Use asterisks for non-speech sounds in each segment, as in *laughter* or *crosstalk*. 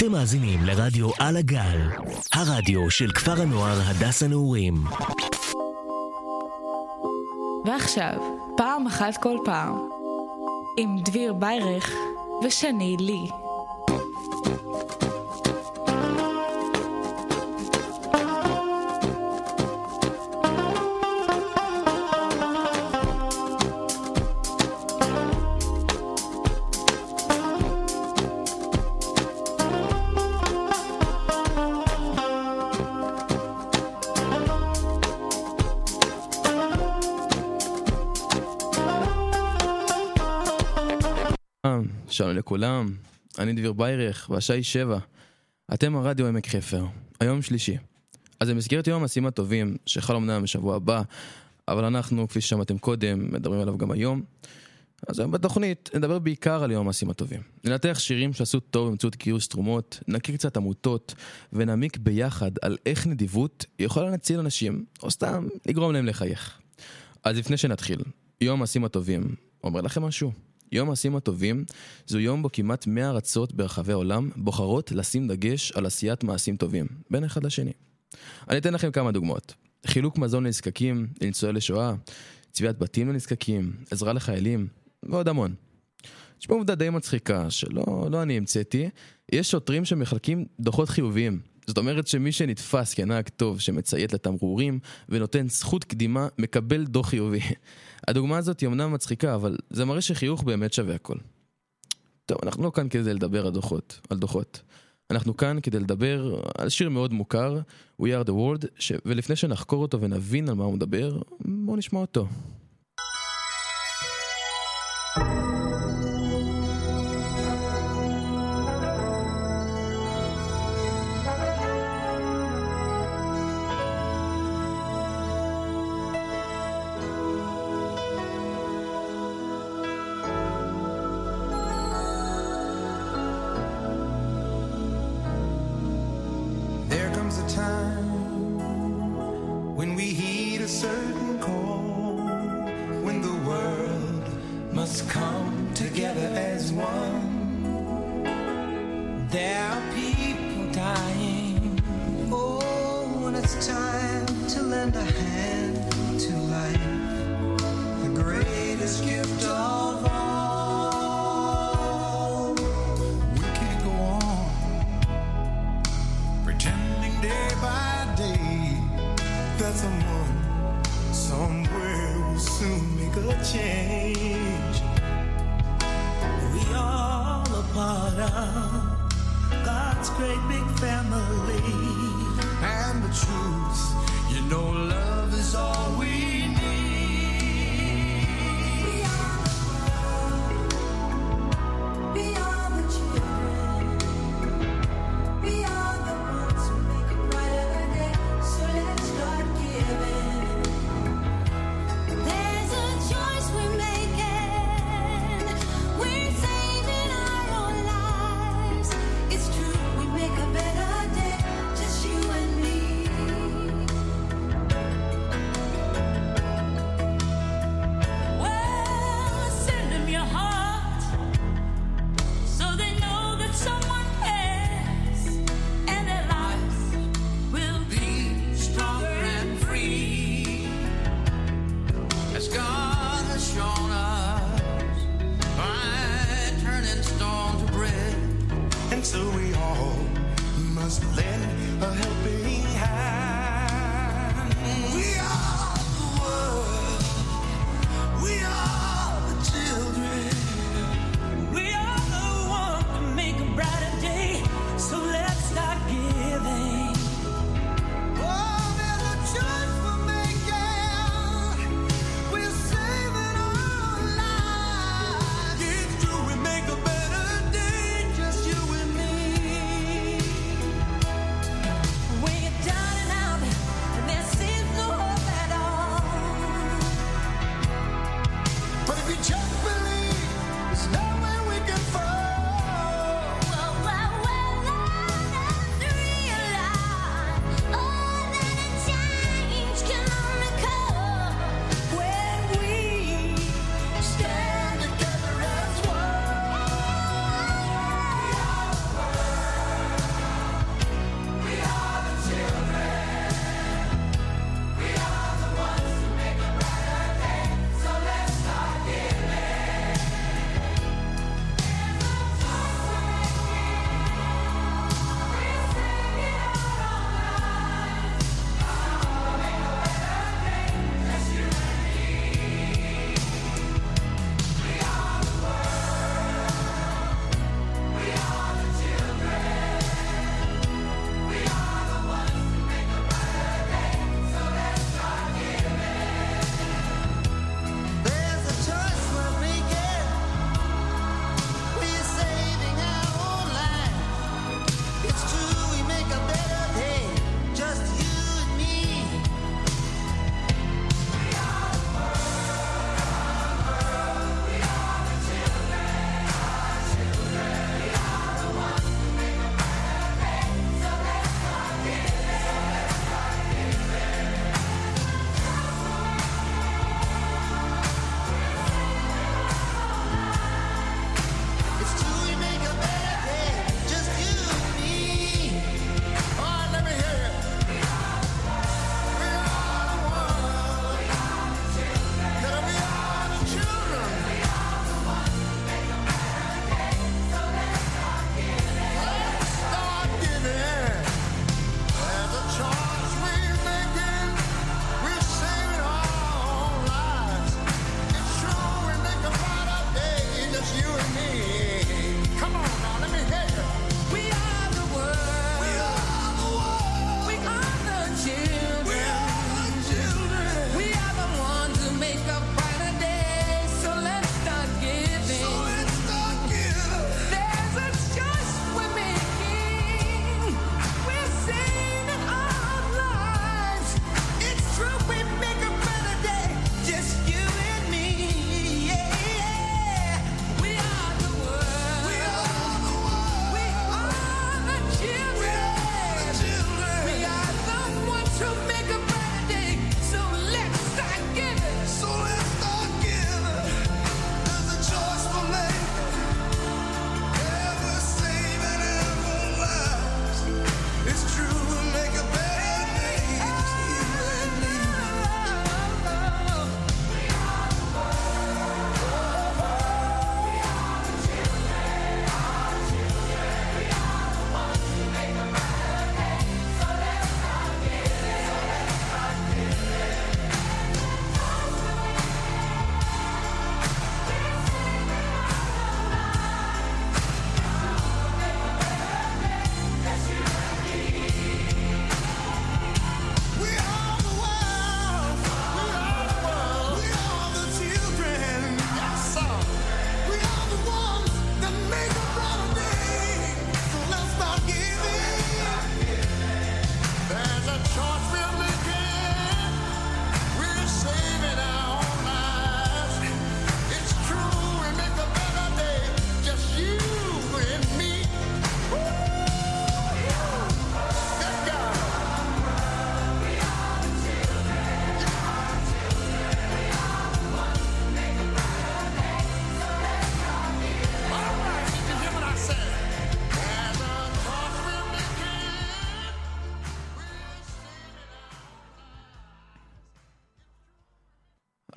אתם מאזינים לרדיו על הגל, הרדיו של כפר הנוער הדס הנעורים. ועכשיו, פעם אחת כל פעם, עם דביר ביירך ושני לי. שלום לכולם, אני דביר ביירך, והשעה היא שבע. אתם הרדיו עמק חפר, היום שלישי. אז במסגרת יום המעשים הטובים, שחל אמנם בשבוע הבא, אבל אנחנו, כפי ששמעתם קודם, מדברים עליו גם היום. אז היום בתוכנית נדבר בעיקר על יום המעשים הטובים. ננתח שירים שעשו טוב באמצעות גיוס תרומות, נכיר קצת עמותות, ונעמיק ביחד על איך נדיבות יכולה להציל אנשים, או סתם לגרום להם לחייך. אז לפני שנתחיל, יום המעשים הטובים אומר לכם משהו? יום המעשים הטובים זהו יום בו כמעט 100 ארצות ברחבי העולם בוחרות לשים דגש על עשיית מעשים טובים, בין אחד לשני. אני אתן לכם כמה דוגמאות. חילוק מזון לנזקקים, לניצולי לשואה, צביעת בתים לנזקקים, עזרה לחיילים, ועוד המון. יש פה עובדה די מצחיקה, שלא לא אני המצאתי, יש שוטרים שמחלקים דוחות חיוביים. זאת אומרת שמי שנתפס כנהג טוב שמציית לתמרורים ונותן זכות קדימה, מקבל דוח חיובי. הדוגמה הזאת היא אמנם מצחיקה, אבל זה מראה שחיוך באמת שווה הכל. טוב, אנחנו לא כאן כדי לדבר על דוחות, על דוחות. אנחנו כאן כדי לדבר על שיר מאוד מוכר, We are the world, ש... ולפני שנחקור אותו ונבין על מה הוא מדבר, בואו נשמע אותו.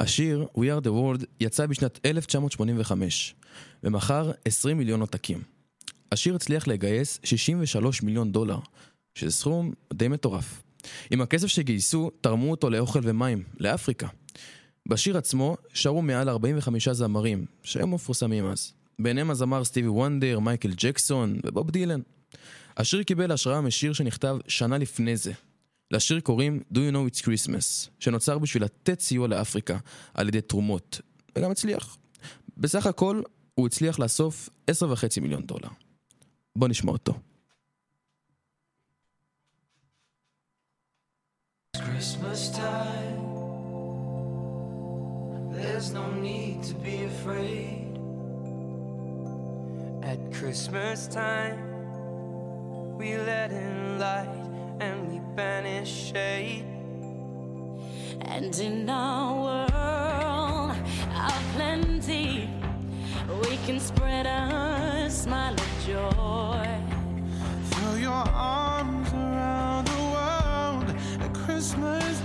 השיר We are the world יצא בשנת 1985 ומכר 20 מיליון עותקים. השיר הצליח לגייס 63 מיליון דולר, שזה סכום די מטורף. עם הכסף שגייסו, תרמו אותו לאוכל ומים, לאפריקה. בשיר עצמו שרו מעל 45 זמרים, שהיו מפורסמים אז. ביניהם הזמר סטיבי וונדר, מייקל ג'קסון ובוב דילן. השיר קיבל השראה משיר שנכתב שנה לפני זה. לשיר קוראים Do You Know It's Christmas, שנוצר בשביל לתת סיוע לאפריקה על ידי תרומות, וגם הצליח. בסך הכל, הוא הצליח לאסוף 10.5 מיליון דולר. בוא נשמע אותו. Christmas time. There's no need to be afraid. At Christmas time, we let in light and we banish shade. And in our world of plenty, we can spread a smile of joy. Throw your arms around the world at Christmas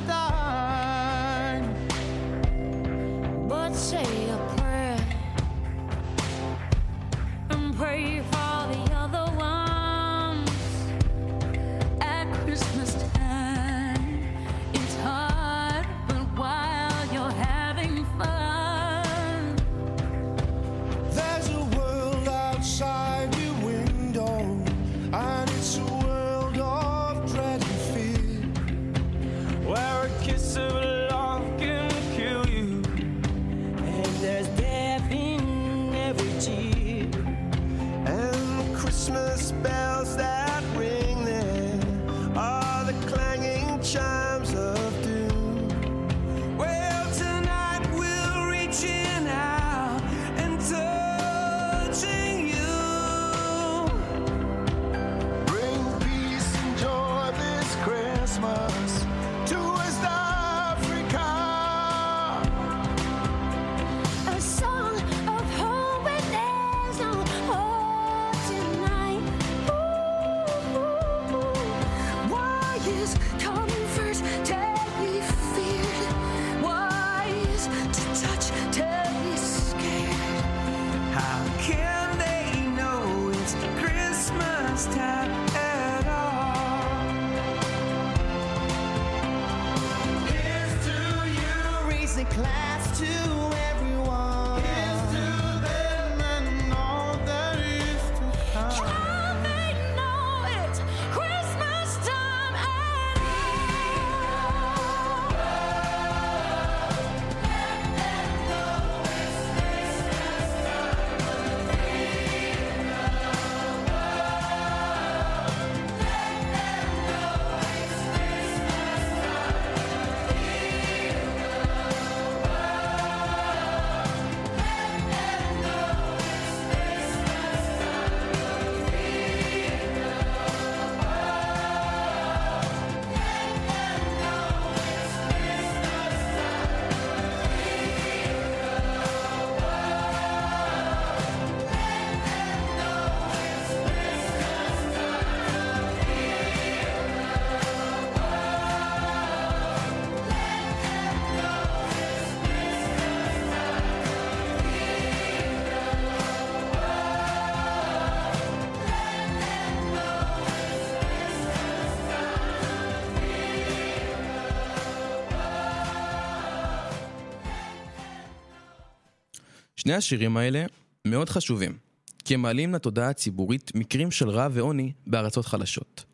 שני השירים האלה מאוד חשובים, כי הם מעלים לתודעה הציבורית מקרים של רעב ועוני בארצות חלשות.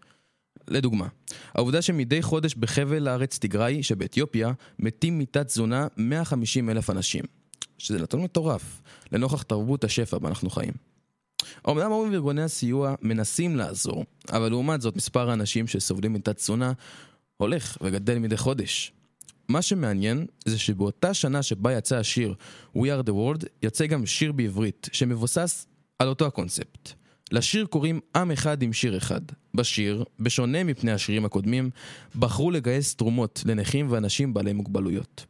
לדוגמה, העובדה שמדי חודש בחבל הארץ תיגראי שבאתיופיה מתים מתת תזונה 150 אלף אנשים, שזה נתון מטורף, לנוכח תרבות השפע בה אנחנו חיים. אמנם רוב ארגוני הסיוע מנסים לעזור, אבל לעומת זאת מספר האנשים שסובלים מתת תזונה הולך וגדל מדי חודש. מה שמעניין זה שבאותה שנה שבה יצא השיר We are the world, יצא גם שיר בעברית שמבוסס על אותו הקונספט. לשיר קוראים עם אחד עם שיר אחד. בשיר, בשונה מפני השירים הקודמים, בחרו לגייס תרומות לנכים ואנשים בעלי מוגבלויות.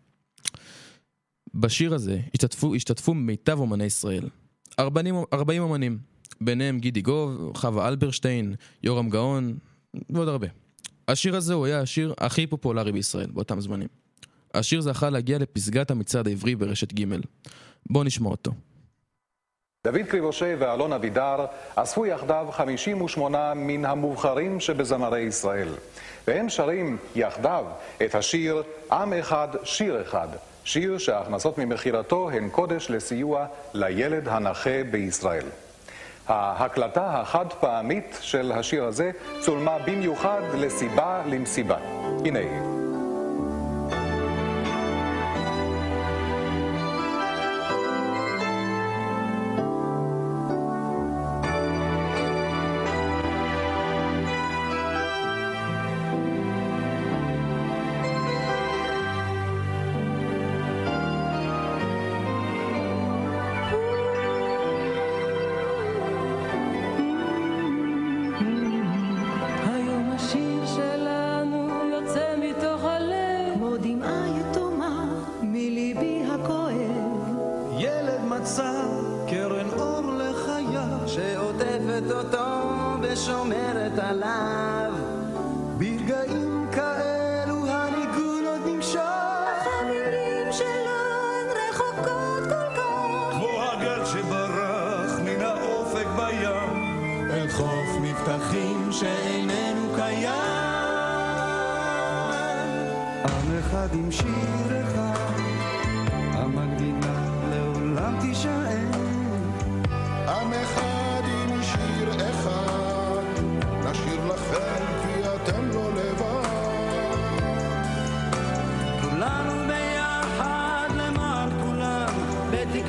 בשיר הזה השתתפו, השתתפו מיטב אומני ישראל. 40, 40 אומנים, ביניהם גידי גוב, חווה אלברשטיין, יורם גאון ועוד הרבה. השיר הזה הוא היה השיר הכי פופולרי בישראל באותם זמנים. השיר זכה להגיע לפסגת המצעד העברי ברשת ג'. בואו נשמע אותו. דוד קריבושי ואלון אבידר אספו יחדיו 58 מן המובחרים שבזמרי ישראל. והם שרים יחדיו את השיר "עם אחד, שיר אחד", שיר שההכנסות ממכירתו הן קודש לסיוע לילד הנכה בישראל. ההקלטה החד פעמית של השיר הזה צולמה במיוחד לסיבה למסיבה. הנה היא.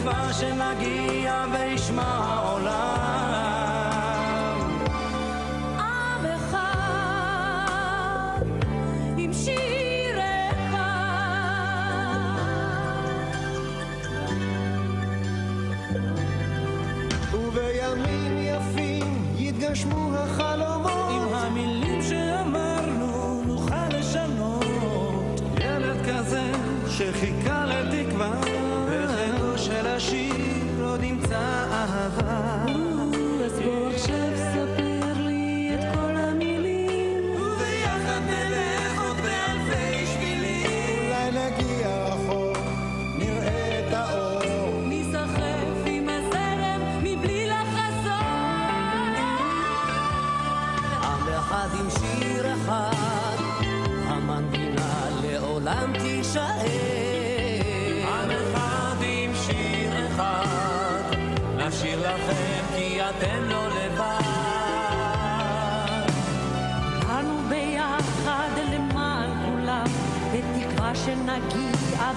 בתקווה שנגיע וישמע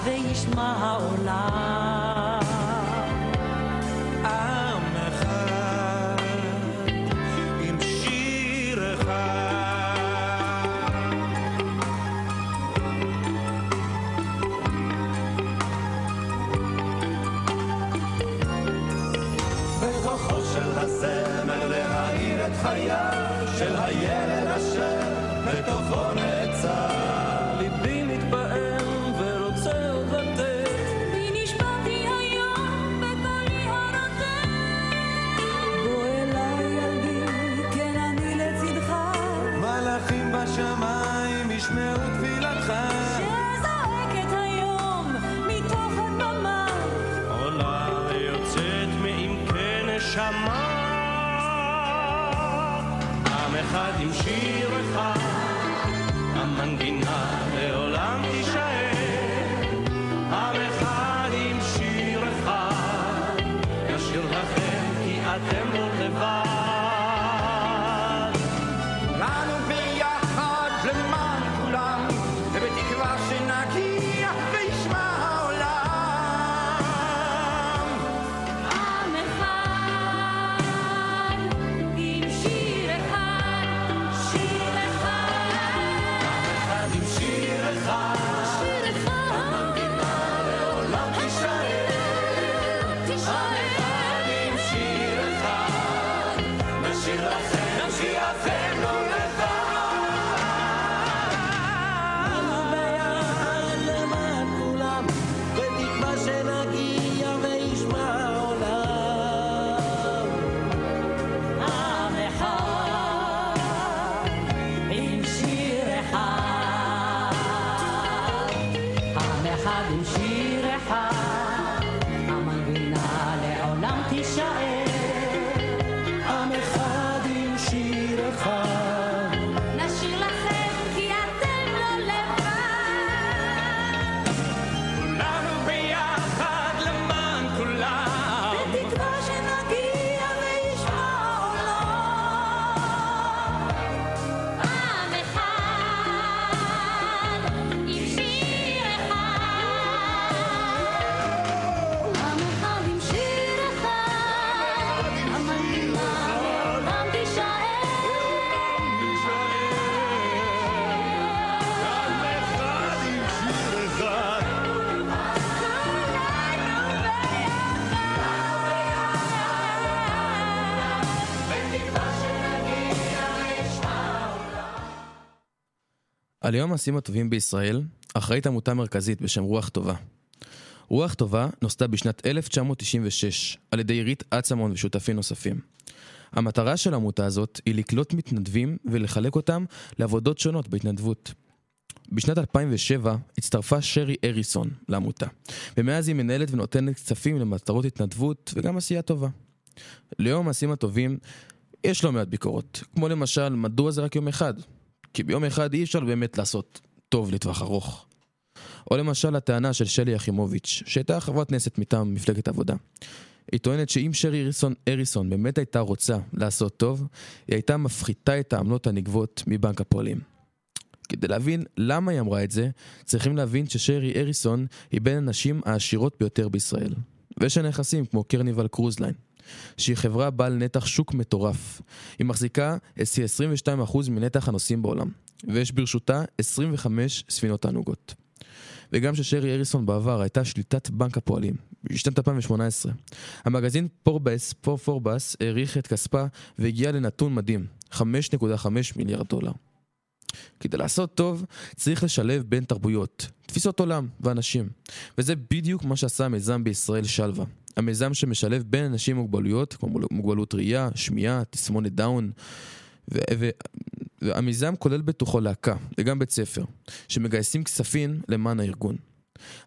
וישמע העולם. על יום המעשים הטובים בישראל אחראית עמותה מרכזית בשם רוח טובה. רוח טובה נוסדה בשנת 1996 על ידי עירית אצמון ושותפים נוספים. המטרה של העמותה הזאת היא לקלוט מתנדבים ולחלק אותם לעבודות שונות בהתנדבות. בשנת 2007 הצטרפה שרי אריסון לעמותה, ומאז היא מנהלת ונותנת כספים למטרות התנדבות וגם עשייה טובה. ליום המעשים הטובים יש לא מעט ביקורות, כמו למשל, מדוע זה רק יום אחד? כי ביום אחד אי אפשר באמת לעשות טוב לטווח ארוך. או למשל הטענה של שלי יחימוביץ', שהייתה חברת כנסת מטעם מפלגת העבודה. היא טוענת שאם שרי אריסון, אריסון באמת הייתה רוצה לעשות טוב, היא הייתה מפחיתה את העמלות הנגבות מבנק הפועלים. כדי להבין למה היא אמרה את זה, צריכים להבין ששרי אריסון היא בין הנשים העשירות ביותר בישראל. ויש לה נכסים כמו קרניבל קרוזליין, שהיא חברה בעל נתח שוק מטורף. היא מחזיקה כ-22% מנתח הנוסעים בעולם, ויש ברשותה 25 ספינות תענוגות. וגם ששרי אריסון בעבר הייתה שליטת בנק הפועלים, בשנת 2018. המגזין פורבס, פור פורבס, העריך את כספה והגיע לנתון מדהים, 5.5 מיליארד דולר. כדי לעשות טוב, צריך לשלב בין תרבויות, תפיסות עולם ואנשים. וזה בדיוק מה שעשה המיזם בישראל שלווה. המיזם שמשלב בין אנשים עם מוגבלויות, כמו מוגבלות ראייה, שמיעה, תסמונת דאון. ו- ו- והמיזם כולל בתוכו להקה, וגם בית ספר, שמגייסים כספים למען הארגון.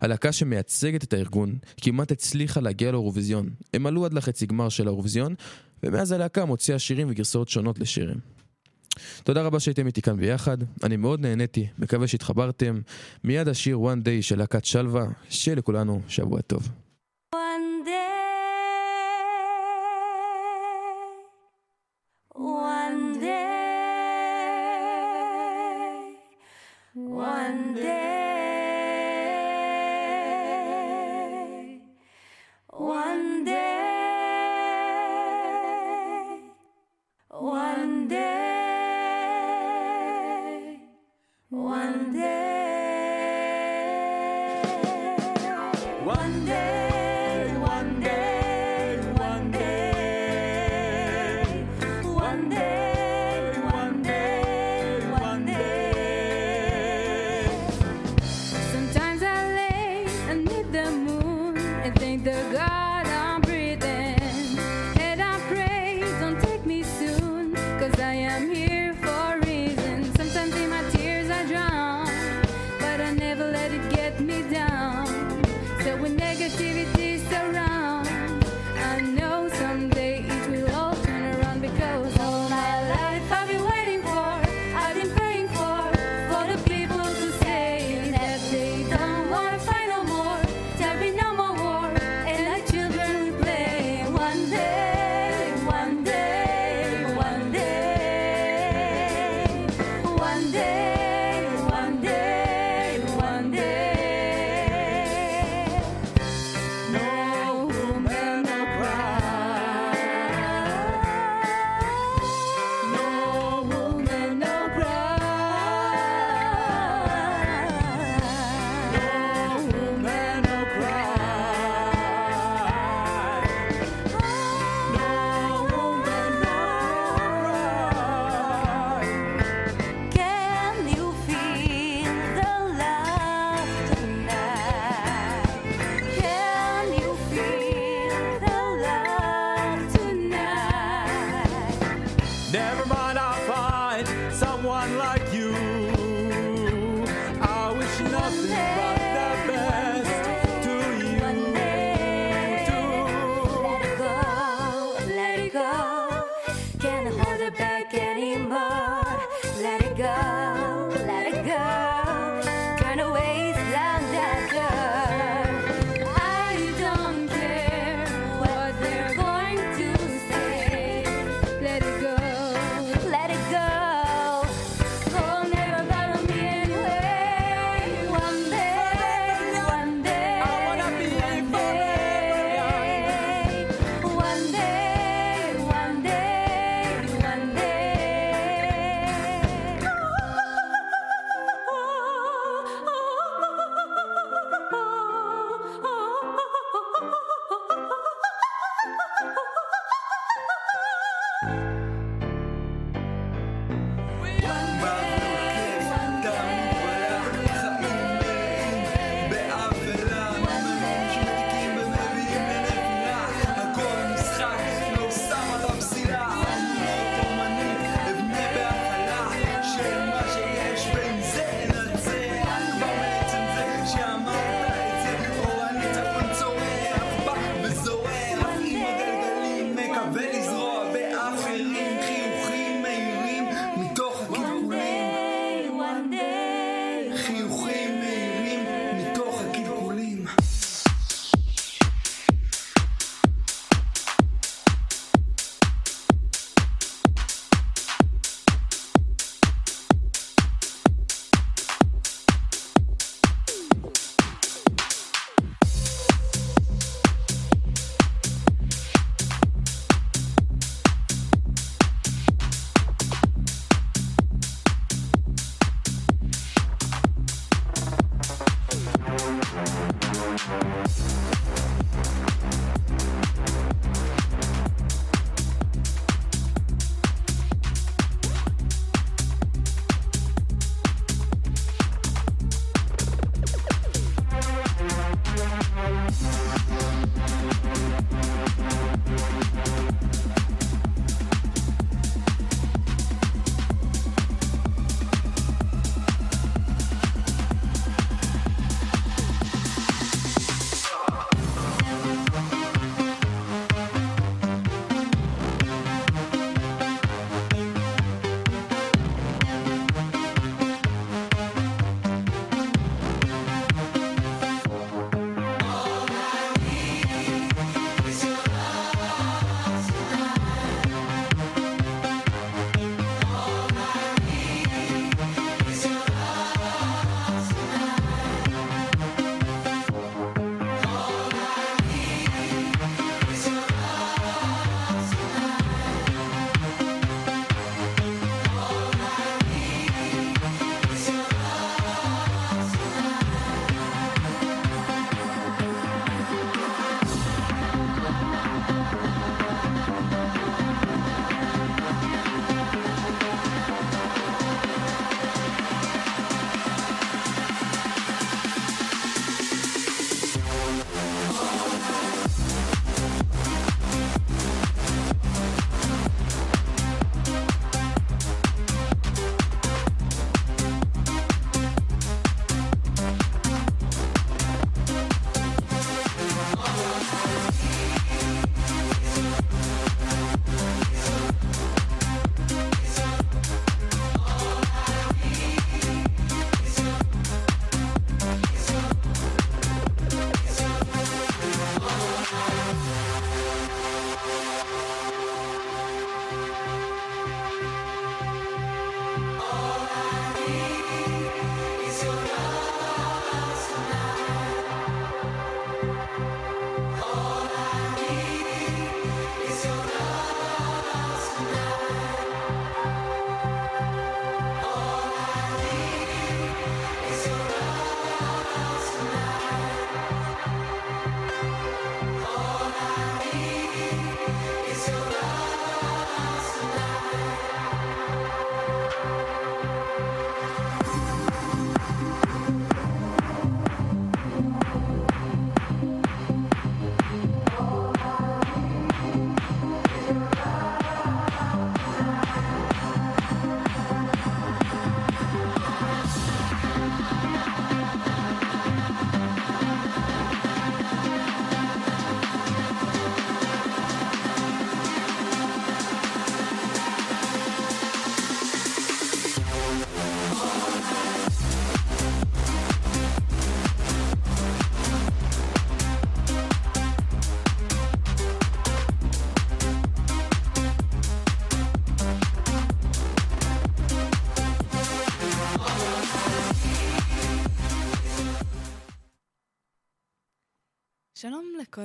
הלהקה שמייצגת את הארגון כמעט הצליחה להגיע לאירוויזיון. הם עלו עד לחצי גמר של האירוויזיון, ומאז הלהקה מוציאה שירים וגרסאות שונות לשירים. תודה רבה שהייתם איתי כאן ביחד, אני מאוד נהניתי, מקווה שהתחברתם. מיד השיר One Day של להקת שלווה, שיהיה לכולנו שבוע טוב. One day, one day, one day, one day.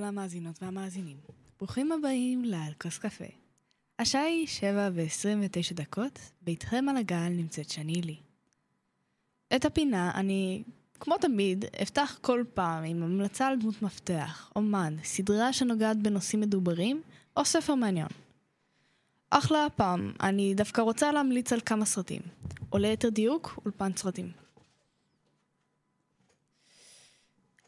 המאזינות והמאזינים. ברוכים הבאים לאל כוס קפה. השעה היא 7 ו-29 דקות, ואיתכם על הגל נמצאת שני לי. את הפינה אני, כמו תמיד, אפתח כל פעם עם המלצה על דמות מפתח, אומן, סדרה שנוגעת בנושאים מדוברים, או ספר מעניין. אך להפעם, אני דווקא רוצה להמליץ על כמה סרטים, או ליתר דיוק, אולפן סרטים.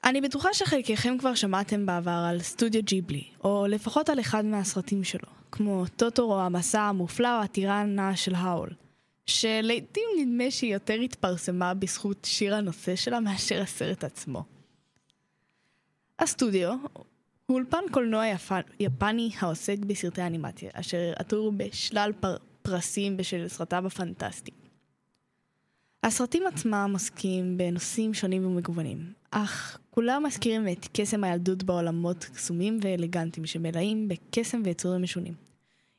אני בטוחה שחלקכם כבר שמעתם בעבר על סטודיו ג'יבלי, או לפחות על אחד מהסרטים שלו, כמו טוטורו, המסע המופלא או הטירנה של האול, שלעיתים נדמה שהיא יותר התפרסמה בזכות שיר הנושא שלה מאשר הסרט עצמו. הסטודיו הוא אולפן קולנוע יפן, יפני העוסק בסרטי אנימציה, אשר עטור בשלל פר, פרסים בשל סרטיו הפנטסטיים. הסרטים עצמם עוסקים בנושאים שונים ומגוונים, אך כולם מזכירים את קסם הילדות בעולמות קסומים ואלגנטיים שמלאים בקסם ויצורים משונים.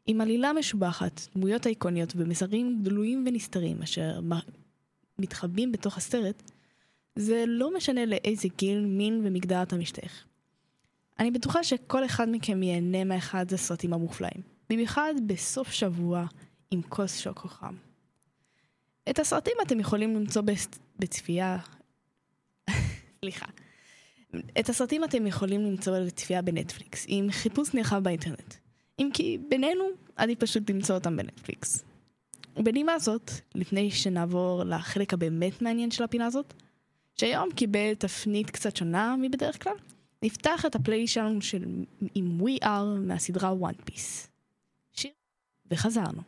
עם עלילה משובחת, דמויות איקוניות ומסרים גלויים ונסתרים אשר מתחבאים בתוך הסרט, זה לא משנה לאיזה גיל, מין ומגדר אתה משתייך. אני בטוחה שכל אחד מכם ייהנה מאחד הסרטים המופלאים, במיוחד בסוף שבוע עם כוס שוקו חם. את הסרטים אתם יכולים למצוא בצפייה... *laughs* סליחה. את הסרטים אתם יכולים למצוא לצפייה בנטפליקס, עם חיפוש נרחב באינטרנט. אם כי בינינו, עדיף פשוט למצוא אותם בנטפליקס. ובנימה זאת, לפני שנעבור לחלק הבאמת מעניין של הפינה הזאת, שהיום קיבל תפנית קצת שונה מבדרך כלל, נפתח את הפליי שלנו של עם We Are מהסדרה One Piece. שיר וחזרנו.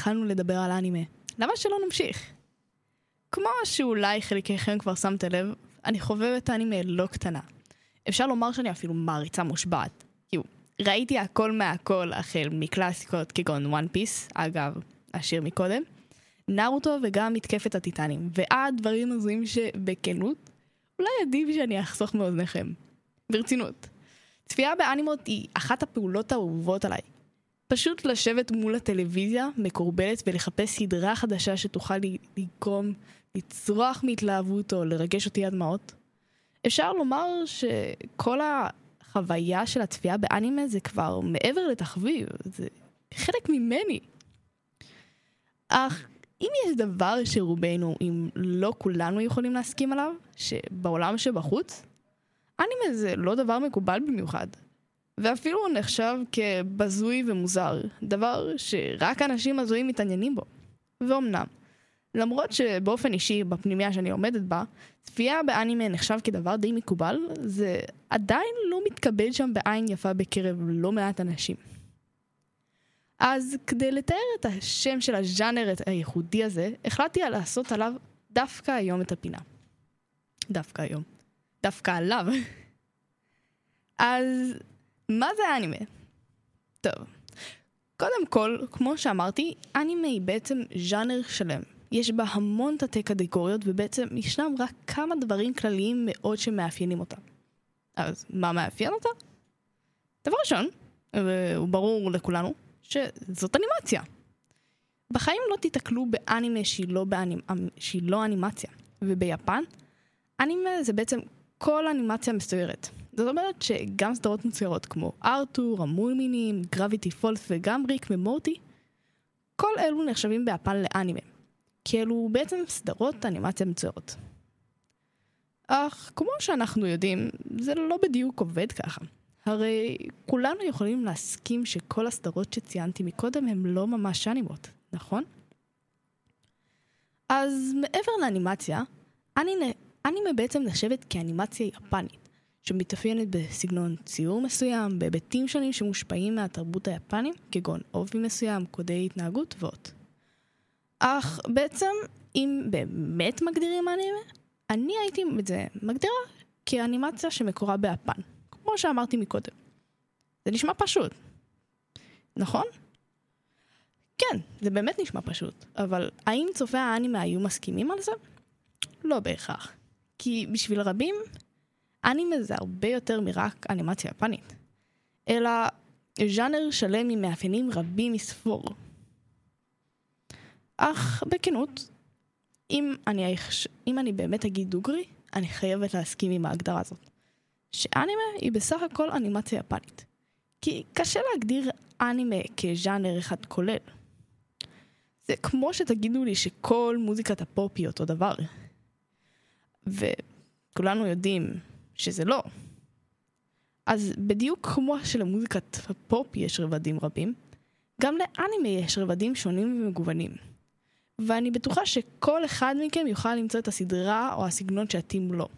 התחלנו לדבר על אנימה, למה שלא נמשיך? כמו שאולי חלקכם כבר שמתם לב, אני חובבת אנימה לא קטנה. אפשר לומר שאני אפילו מעריצה מושבעת. כאילו, ראיתי הכל מהכל החל מקלאסיקות כגון וואן פיס, אגב, השיר מקודם, נרוטו וגם מתקפת הטיטנים, ועד דברים הזויים שבכנות, אולי עדיף שאני אחסוך מאוזניכם. ברצינות. צפייה באנימות היא אחת הפעולות האהובות עליי. פשוט לשבת מול הטלוויזיה מקורבלת ולחפש סדרה חדשה שתוכל לגרום לצרוח מהתלהבות או לרגש אותי עד דמעות. אפשר לומר שכל החוויה של הצפייה באנימה זה כבר מעבר לתחביב, זה חלק ממני. אך אם יש דבר שרובנו, אם לא כולנו יכולים להסכים עליו, שבעולם שבחוץ, אנימה זה לא דבר מקובל במיוחד. ואפילו נחשב כבזוי ומוזר, דבר שרק אנשים הזויים מתעניינים בו. ואומנם, למרות שבאופן אישי, בפנימיה שאני עומדת בה, צפייה באנימה נחשב כדבר די מקובל, זה עדיין לא מתקבל שם בעין יפה בקרב לא מעט אנשים. אז כדי לתאר את השם של הז'אנר הייחודי הזה, החלטתי לעשות עליו דווקא היום את הפינה. דווקא היום. דווקא עליו. *laughs* אז מה זה אנימה? טוב, קודם כל, כמו שאמרתי, אנימה היא בעצם ז'אנר שלם. יש בה המון תתי קטגוריות, ובעצם ישנם רק כמה דברים כלליים מאוד שמאפיינים אותה. אז מה מאפיין אותה? דבר ראשון, והוא ברור לכולנו, שזאת אנימציה. בחיים לא תיתקלו באנימה שהיא לא, באנימ... שהיא לא אנימציה. וביפן, אנימה זה בעצם כל אנימציה מצוירת. זאת אומרת שגם סדרות מצוירות כמו ארתור, המולמינים, גרביטי פולס וגם ריק ומורטי, כל אלו נחשבים ביפן לאנימה. כי אלו בעצם סדרות אנימציה מצוירות. אך כמו שאנחנו יודעים, זה לא בדיוק עובד ככה. הרי כולנו יכולים להסכים שכל הסדרות שציינתי מקודם הן לא ממש אנימות, נכון? אז מעבר לאנימציה, אנימה, אנימה בעצם נחשבת כאנימציה יפנית, שמתאפיינת בסגנון ציור מסוים, בהיבטים שונים שמושפעים מהתרבות היפנית, כגון אופי מסוים, קודי התנהגות ועוד. אך בעצם, אם באמת מגדירים אנימה, אני הייתי את זה מגדירה כאנימציה שמקורה ביפן, כמו שאמרתי מקודם. זה נשמע פשוט, נכון? כן, זה באמת נשמע פשוט, אבל האם צופי האנימה היו מסכימים על זה? לא בהכרח. כי בשביל רבים, אנימה זה הרבה יותר מרק אנימציה יפנית, אלא ז'אנר שלם עם מאפיינים רבים מספור. אך בכנות, אם אני, אח- אם אני באמת אגיד דוגרי, אני חייבת להסכים עם ההגדרה הזאת. שאנימה היא בסך הכל אנימציה יפנית. כי קשה להגדיר אנימה כז'אנר אחד כולל. זה כמו שתגידו לי שכל מוזיקת הפופ היא אותו דבר. וכולנו יודעים שזה לא. אז בדיוק כמו שלמוזיקת הפופ יש רבדים רבים, גם לאנימה יש רבדים שונים ומגוונים. ואני בטוחה שכל אחד מכם יוכל למצוא את הסדרה או הסגנון שיתאים לו.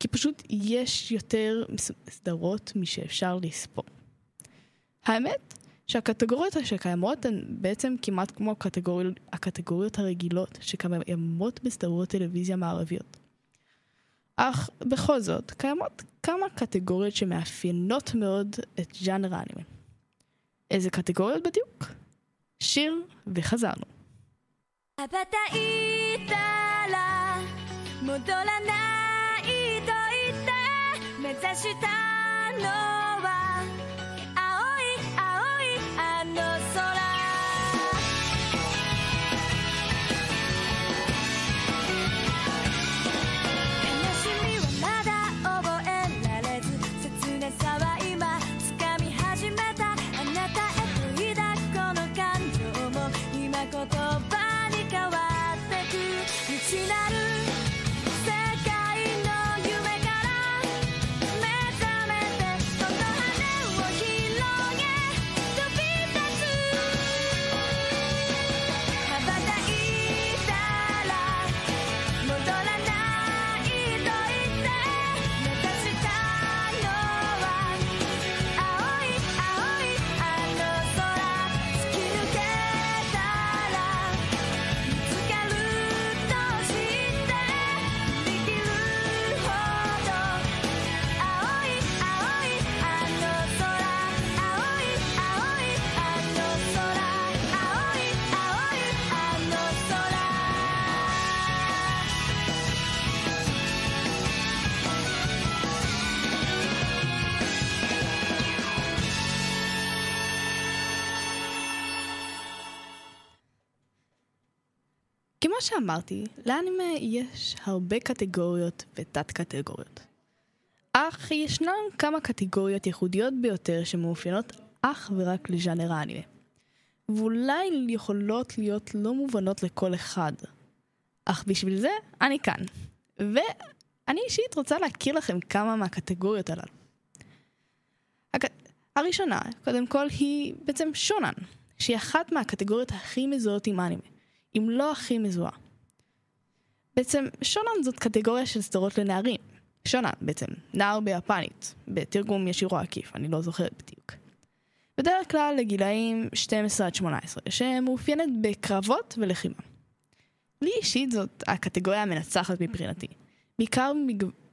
כי פשוט יש יותר סדרות משאפשר לספור. האמת שהקטגוריות שקיימות הן בעצם כמעט כמו הקטגוריות, הקטגוריות הרגילות שקיימות בסדרות טלוויזיה מערביות. אך בכל זאת, קיימות כמה קטגוריות שמאפיינות מאוד את ז'אנר האנימה. איזה קטגוריות בדיוק? שיר וחזרנו. 羽ばたいたら戻らないと言って目指したのは青い青いあの空 שאמרתי, לאנימה יש הרבה קטגוריות ותת קטגוריות. אך ישנן כמה קטגוריות ייחודיות ביותר שמאופיינות אך ורק לז'אנר האנימה. ואולי יכולות להיות לא מובנות לכל אחד. אך בשביל זה אני כאן. ואני אישית רוצה להכיר לכם כמה מהקטגוריות הללו. הק... הראשונה, קודם כל, היא בעצם שונן, שהיא אחת מהקטגוריות הכי מזוהות עם אנימה, אם לא הכי מזוהה. בעצם שונן זאת קטגוריה של סדרות לנערים. שונן בעצם, נער ביפנית, בתרגום ישיר או עקיף, אני לא זוכרת בדיוק. בדרך כלל לגילאים 12 עד 18, שמאופיינת בקרבות ולחימה. לי אישית זאת הקטגוריה המנצחת מבחינתי, בעיקר.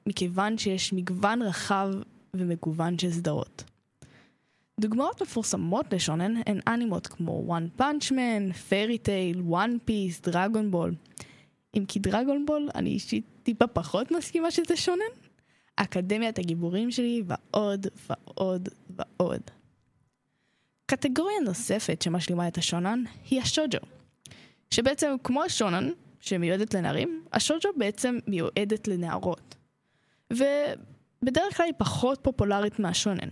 מכיוון שיש מגוון רחב ומגוון של סדרות. דוגמאות מפורסמות לשונן הן אנימות כמו One Punch Man, Fairy Tail, One Piece, דרגון בול. אם כי דרגון בול אני אישית טיפה פחות מסכימה שזה שונן. אקדמיית הגיבורים שלי ועוד ועוד ועוד. קטגוריה נוספת שמשלימה את השונן היא השוג'ו. שבעצם כמו השונן שמיועדת לנערים, השוג'ו בעצם מיועדת לנערות. ובדרך כלל היא פחות פופולרית מהשונן.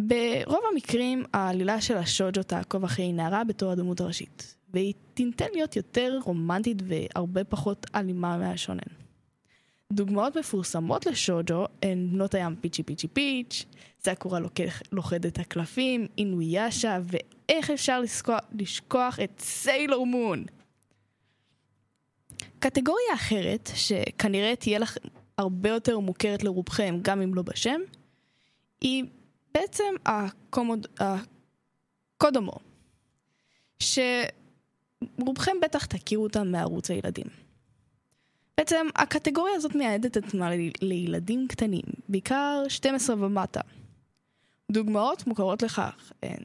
ברוב המקרים העלילה של השוג'ו תעקוב אחרי נערה בתור הדמות הראשית, והיא תנטה להיות יותר רומנטית והרבה פחות אלימה מהשונן. דוגמאות מפורסמות לשוג'ו הן בנות הים פיצ'י פיצ'י פיץ', סאקורה לוקח- לוכדת הקלפים, אינויאשה, ואיך אפשר לשכוח, לשכוח את סיילור מון. קטגוריה אחרת, שכנראה תהיה לך הרבה יותר מוכרת לרובכם, גם אם לא בשם, היא בעצם הקומוד... הקודומו, שרובכם בטח תכירו אותה מערוץ הילדים. בעצם הקטגוריה הזאת מייעדת את עצמה לילדים קטנים, בעיקר 12 ומטה. דוגמאות מוכרות לכך הן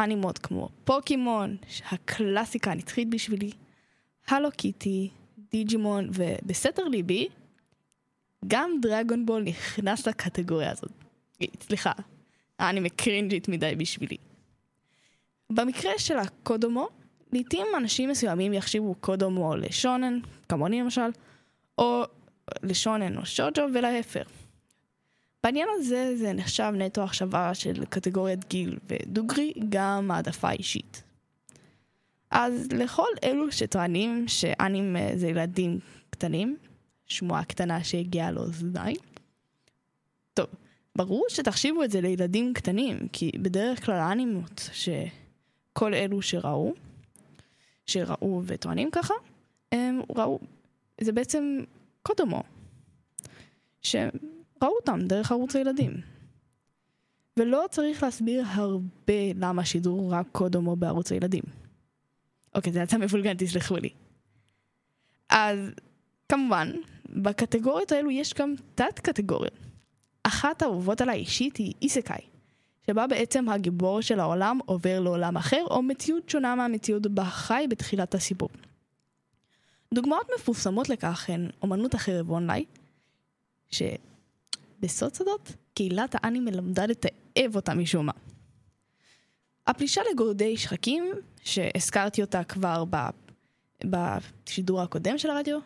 אנימות כמו פוקימון, הקלאסיקה הנצחית בשבילי, הלו קיטי, דיג'ימון, ובסתר ליבי, גם דרגון בול נכנס לקטגוריה הזאת. סליחה, האנימה קרינג'ית מדי בשבילי. במקרה של הקודומו, לעתים אנשים מסוימים יחשיבו קודומו לשונן, כמוני למשל, או לשונן או שוג'ו ולהפך. בעניין הזה זה נחשב נטו החשבה של קטגוריית גיל, ודוגרי גם העדפה אישית. אז לכל אלו שטוענים שאנים זה ילדים קטנים, שמועה קטנה שהגיעה לאוזניים, ברור שתחשיבו את זה לילדים קטנים, כי בדרך כלל האנימות שכל אלו שראו, שראו וטוענים ככה, הם ראו, זה בעצם קודמו, שראו אותם דרך ערוץ הילדים. ולא צריך להסביר הרבה למה שידור רק קודמו בערוץ הילדים. אוקיי, זה יצא מבולגן, תסלחו לי. אז כמובן, בקטגוריות האלו יש גם תת קטגוריות. אחת האהובות עליי אישית היא איסקאי, שבה בעצם הגיבור של העולם עובר לעולם אחר, או מציאות שונה מהמציאות בה חי בתחילת הסיפור. דוגמאות מפורסמות לכך הן אומנות החרב אונליין, סודות, קהילת האנימה למדה לתעב אותה משום מה. הפלישה לגורדי שחקים, שהזכרתי אותה כבר. בשידור הקודם של הרדיו,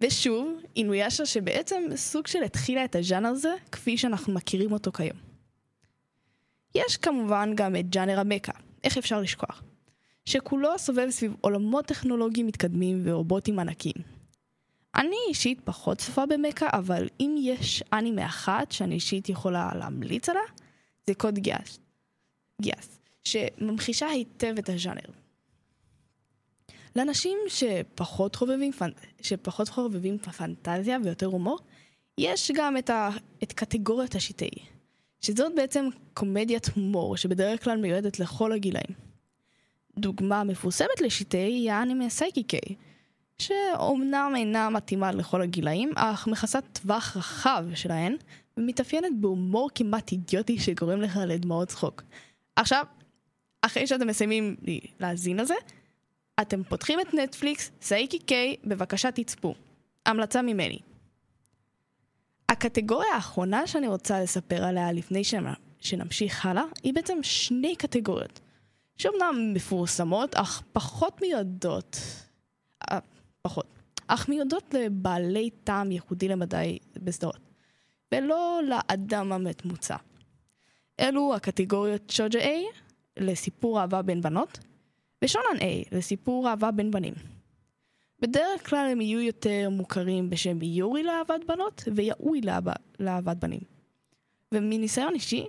ושוב, אינויאשה שבעצם סוג של התחילה את הז'אנר הזה כפי שאנחנו מכירים אותו כיום. יש כמובן גם את ג'אנר המקה, איך אפשר לשכוח? שכולו סובב סביב עולמות טכנולוגיים מתקדמים ורובוטים ענקיים. אני אישית פחות צופה במקה, אבל אם יש אנימה אחת שאני אישית יכולה להמליץ עליה, זה קוד גיאס. גיאס, שממחישה היטב את הז'אנר. לאנשים שפחות חובבים, שפחות חובבים פנטזיה ויותר הומור, יש גם את, ה... את קטגוריית השיטאי, שזאת בעצם קומדיית הומור שבדרך כלל מיועדת לכל הגילאים. דוגמה מפורסמת לשיטאי היא האנימה סייקי-קיי, שאומנם אינה מתאימה לכל הגילאים, אך מכסה טווח רחב שלהן, ומתאפיינת בהומור כמעט אידיוטי שגורם לך לדמעות צחוק. עכשיו, אחרי שאתם מסיימים להאזין לזה, אתם פותחים את נטפליקס, סאיקי קיי, בבקשה תצפו. המלצה ממני. הקטגוריה האחרונה שאני רוצה לספר עליה לפני שנמשיך הלאה, היא בעצם שני קטגוריות, שאומנם מפורסמות, אך פחות מיועדות, אה, פחות, אך מיועדות לבעלי טעם ייחודי למדי בסדרות, ולא לאדם המת מוצא. אלו הקטגוריות שוג'ה A לסיפור אהבה בין בנות, בשונן A זה סיפור אהבה בין בנים. בדרך כלל הם יהיו יותר מוכרים בשם יורי לאהבת בנות ויאוי לאהבה, לאהבת בנים. ומניסיון אישי,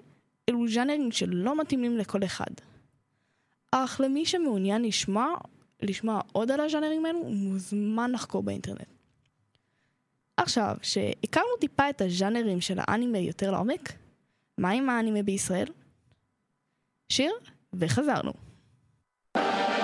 אלו ז'אנרים שלא מתאימים לכל אחד. אך למי שמעוניין לשמוע, לשמוע עוד על הז'אנרים האלו, מוזמן לחקור באינטרנט. עכשיו, שהכרנו טיפה את הז'אנרים של האנימה יותר לעומק, מה עם האנימה בישראל? שיר, וחזרנו. Thank you.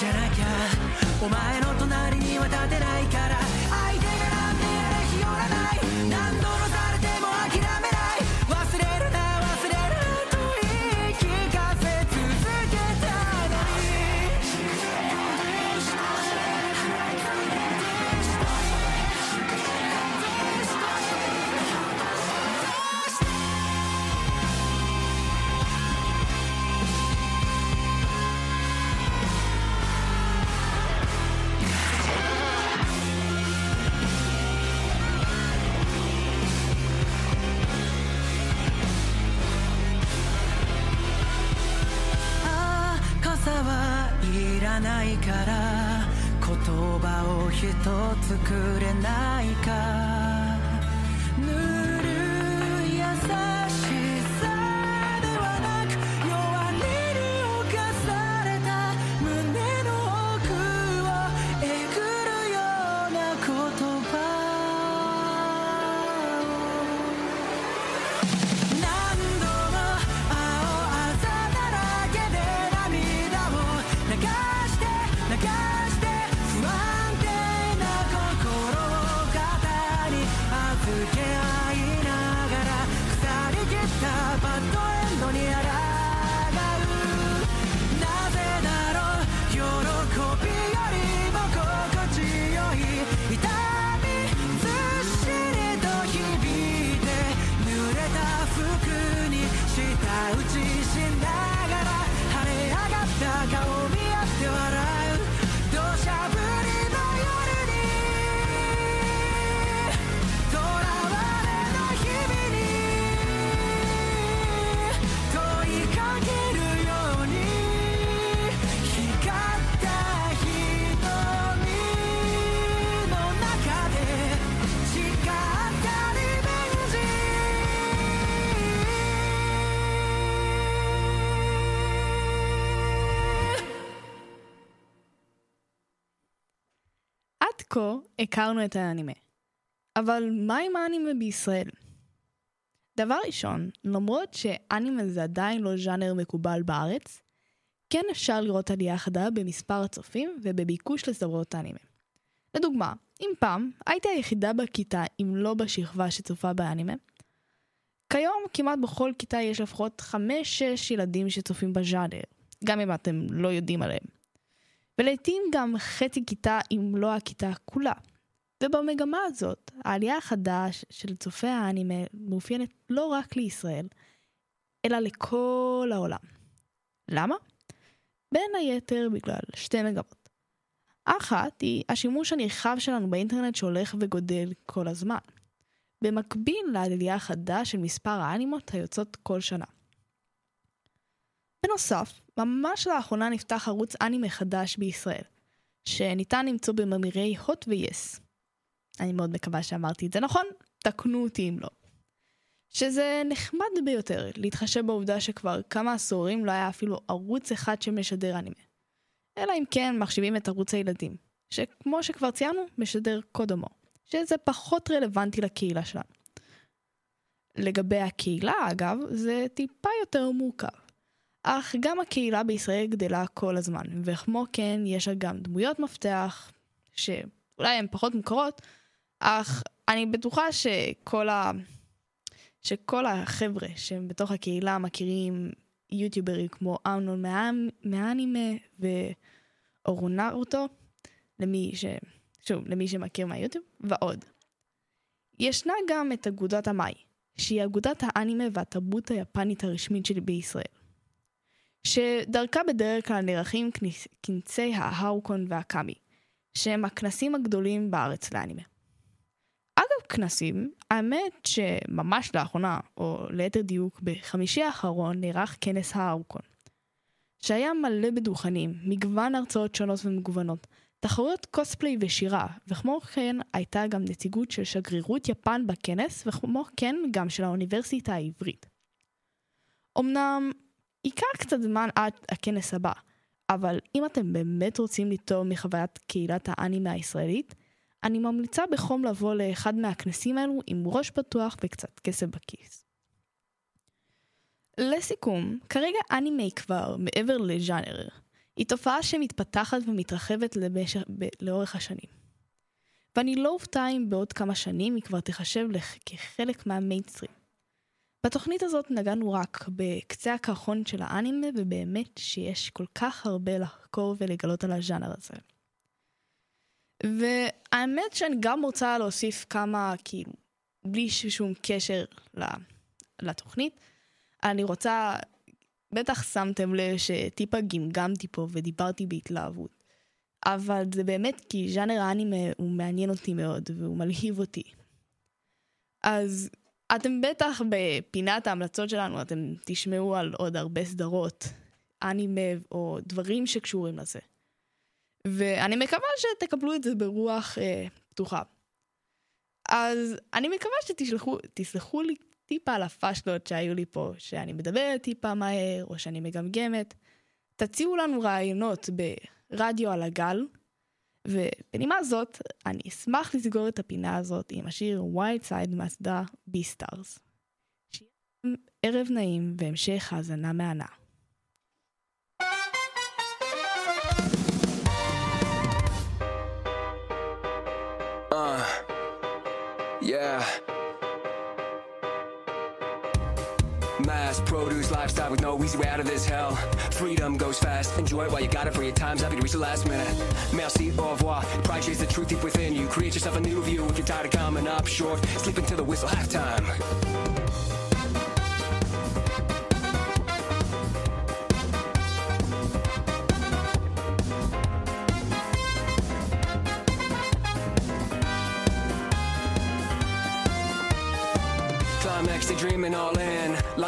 じゃなきゃお前の隣には כה הכרנו את האנימה. אבל מה עם האנימה בישראל? דבר ראשון, למרות שאנימה זה עדיין לא ז'אנר מקובל בארץ, כן אפשר לראות עלייה חדה במספר הצופים ובביקוש לסדרות האנימה. לדוגמה, אם פעם הייתי היחידה בכיתה אם לא בשכבה שצופה באנימה, כיום כמעט בכל כיתה יש לפחות 5-6 ילדים שצופים בז'אנר, גם אם אתם לא יודעים עליהם. ולעיתים גם חצי כיתה אם לא הכיתה כולה. ובמגמה הזאת, העלייה החדש של צופי האנימה מאופיינת לא רק לישראל, אלא לכל העולם. למה? בין היתר בגלל שתי מגמות. האחת היא השימוש הנרחב שלנו באינטרנט שהולך וגודל כל הזמן. במקביל לעלייה החדה של מספר האנימות היוצאות כל שנה. בנוסף, ממש לאחרונה נפתח ערוץ אנימה חדש בישראל, שניתן למצוא בממירי הוט ויס. אני מאוד מקווה שאמרתי את זה נכון, תקנו אותי אם לא. שזה נחמד ביותר להתחשב בעובדה שכבר כמה עשורים לא היה אפילו ערוץ אחד שמשדר אנימה. אלא אם כן מחשיבים את ערוץ הילדים, שכמו שכבר ציינו, משדר קודמו, שזה פחות רלוונטי לקהילה שלנו. לגבי הקהילה, אגב, זה טיפה יותר מורכב. אך גם הקהילה בישראל גדלה כל הזמן, וכמו כן יש לה גם דמויות מפתח, שאולי הן פחות מוכרות, אך אני בטוחה שכל, ה... שכל החבר'ה שהם בתוך הקהילה מכירים יוטיוברים כמו אמנון מה... מהאנימה ואורונרוטו, למי ש... שוב, למי שמכיר מהיוטיוב, ועוד. ישנה גם את אגודת המאי, שהיא אגודת האנימה והתרבות היפנית הרשמית שלי בישראל. שדרכה בדרך כלל נערכים כנס- כנסי ההאוקון והקאמי, שהם הכנסים הגדולים בארץ לאנימה. אגב כנסים, האמת שממש לאחרונה, או ליתר דיוק בחמישי האחרון, נערך כנס ההאוקון, שהיה מלא בדוכנים, מגוון הרצאות שונות ומגוונות, תחרויות קוספליי ושירה, וכמו כן הייתה גם נציגות של שגרירות יפן בכנס, וכמו כן גם של האוניברסיטה העברית. אמנם ייקח קצת זמן עד הכנס הבא, אבל אם אתם באמת רוצים ליטול מחוויית קהילת האנימה הישראלית, אני ממליצה בחום לבוא לאחד מהכנסים האלו עם ראש פתוח וקצת כסף בכיס. לסיכום, כרגע אנימה כבר מעבר לז'אנר. היא תופעה שמתפתחת ומתרחבת למשך, ב, לאורך השנים. ואני לא אופתע אם בעוד כמה שנים היא כבר תיחשב כחלק מהמיינסטרים. בתוכנית הזאת נגענו רק בקצה הקרחון של האנימה, ובאמת שיש כל כך הרבה לחקור ולגלות על הז'אנר הזה. והאמת שאני גם רוצה להוסיף כמה, כאילו, בלי שום קשר לתוכנית, אני רוצה, בטח שמתם לב שטיפה גמגמתי פה ודיברתי בהתלהבות. אבל זה באמת כי ז'אנר האנימה הוא מעניין אותי מאוד והוא מלהיב אותי. אז אתם בטח בפינת ההמלצות שלנו, אתם תשמעו על עוד הרבה סדרות, אנימה או דברים שקשורים לזה. ואני מקווה שתקבלו את זה ברוח אה, פתוחה. אז אני מקווה שתשלחו, תסלחו לי טיפה על הפאשלות שהיו לי פה, שאני מדברת טיפה מהר, או שאני מגמגמת. תציעו לנו רעיונות ברדיו על הגל, ובנימה זאת, אני אשמח לסגור את הפינה הזאת עם השיר Wild Side מהסדרה Beastars. ערב נעים והמשך האזנה מהנה. Uh, yeah. Produce lifestyle with no easy way out of this hell. Freedom goes fast. Enjoy it while you got it for your time's happy to reach the last minute. Merci, au revoir. Pride chase the truth deep within you. Create yourself a new view if you're tired of coming up short. Sleep to the whistle halftime.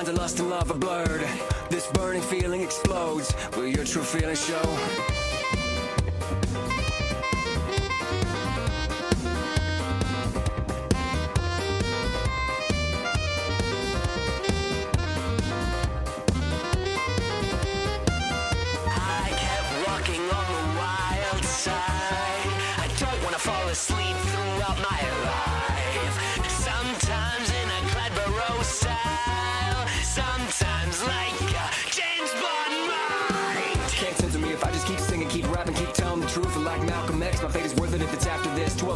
Lines of lust and love are blurred. This burning feeling explodes. Will your true feelings show?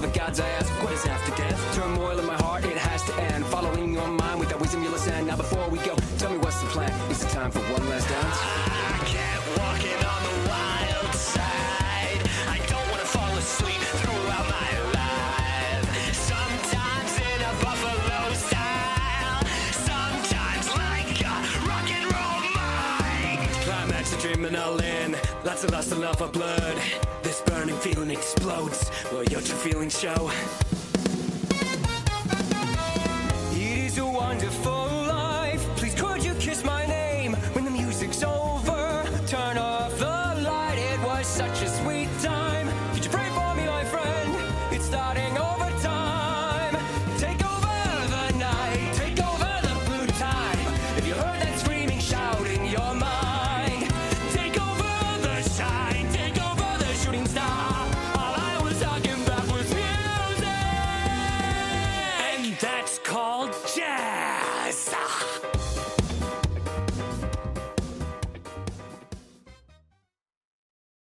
The gods I ask, what is after death? Turmoil in my heart, it has to end. Following your mind with that wisdom you listen. Now before we go, tell me what's the plan? Is it time for one last dance? I can't walk it on the wild side. I don't wanna fall asleep throughout my life. Sometimes in a buffalo style, sometimes like a rock and roll mind. Climax adrenaline, lots of lust and love for blood explodes Will your true feelings show? It is a wonderful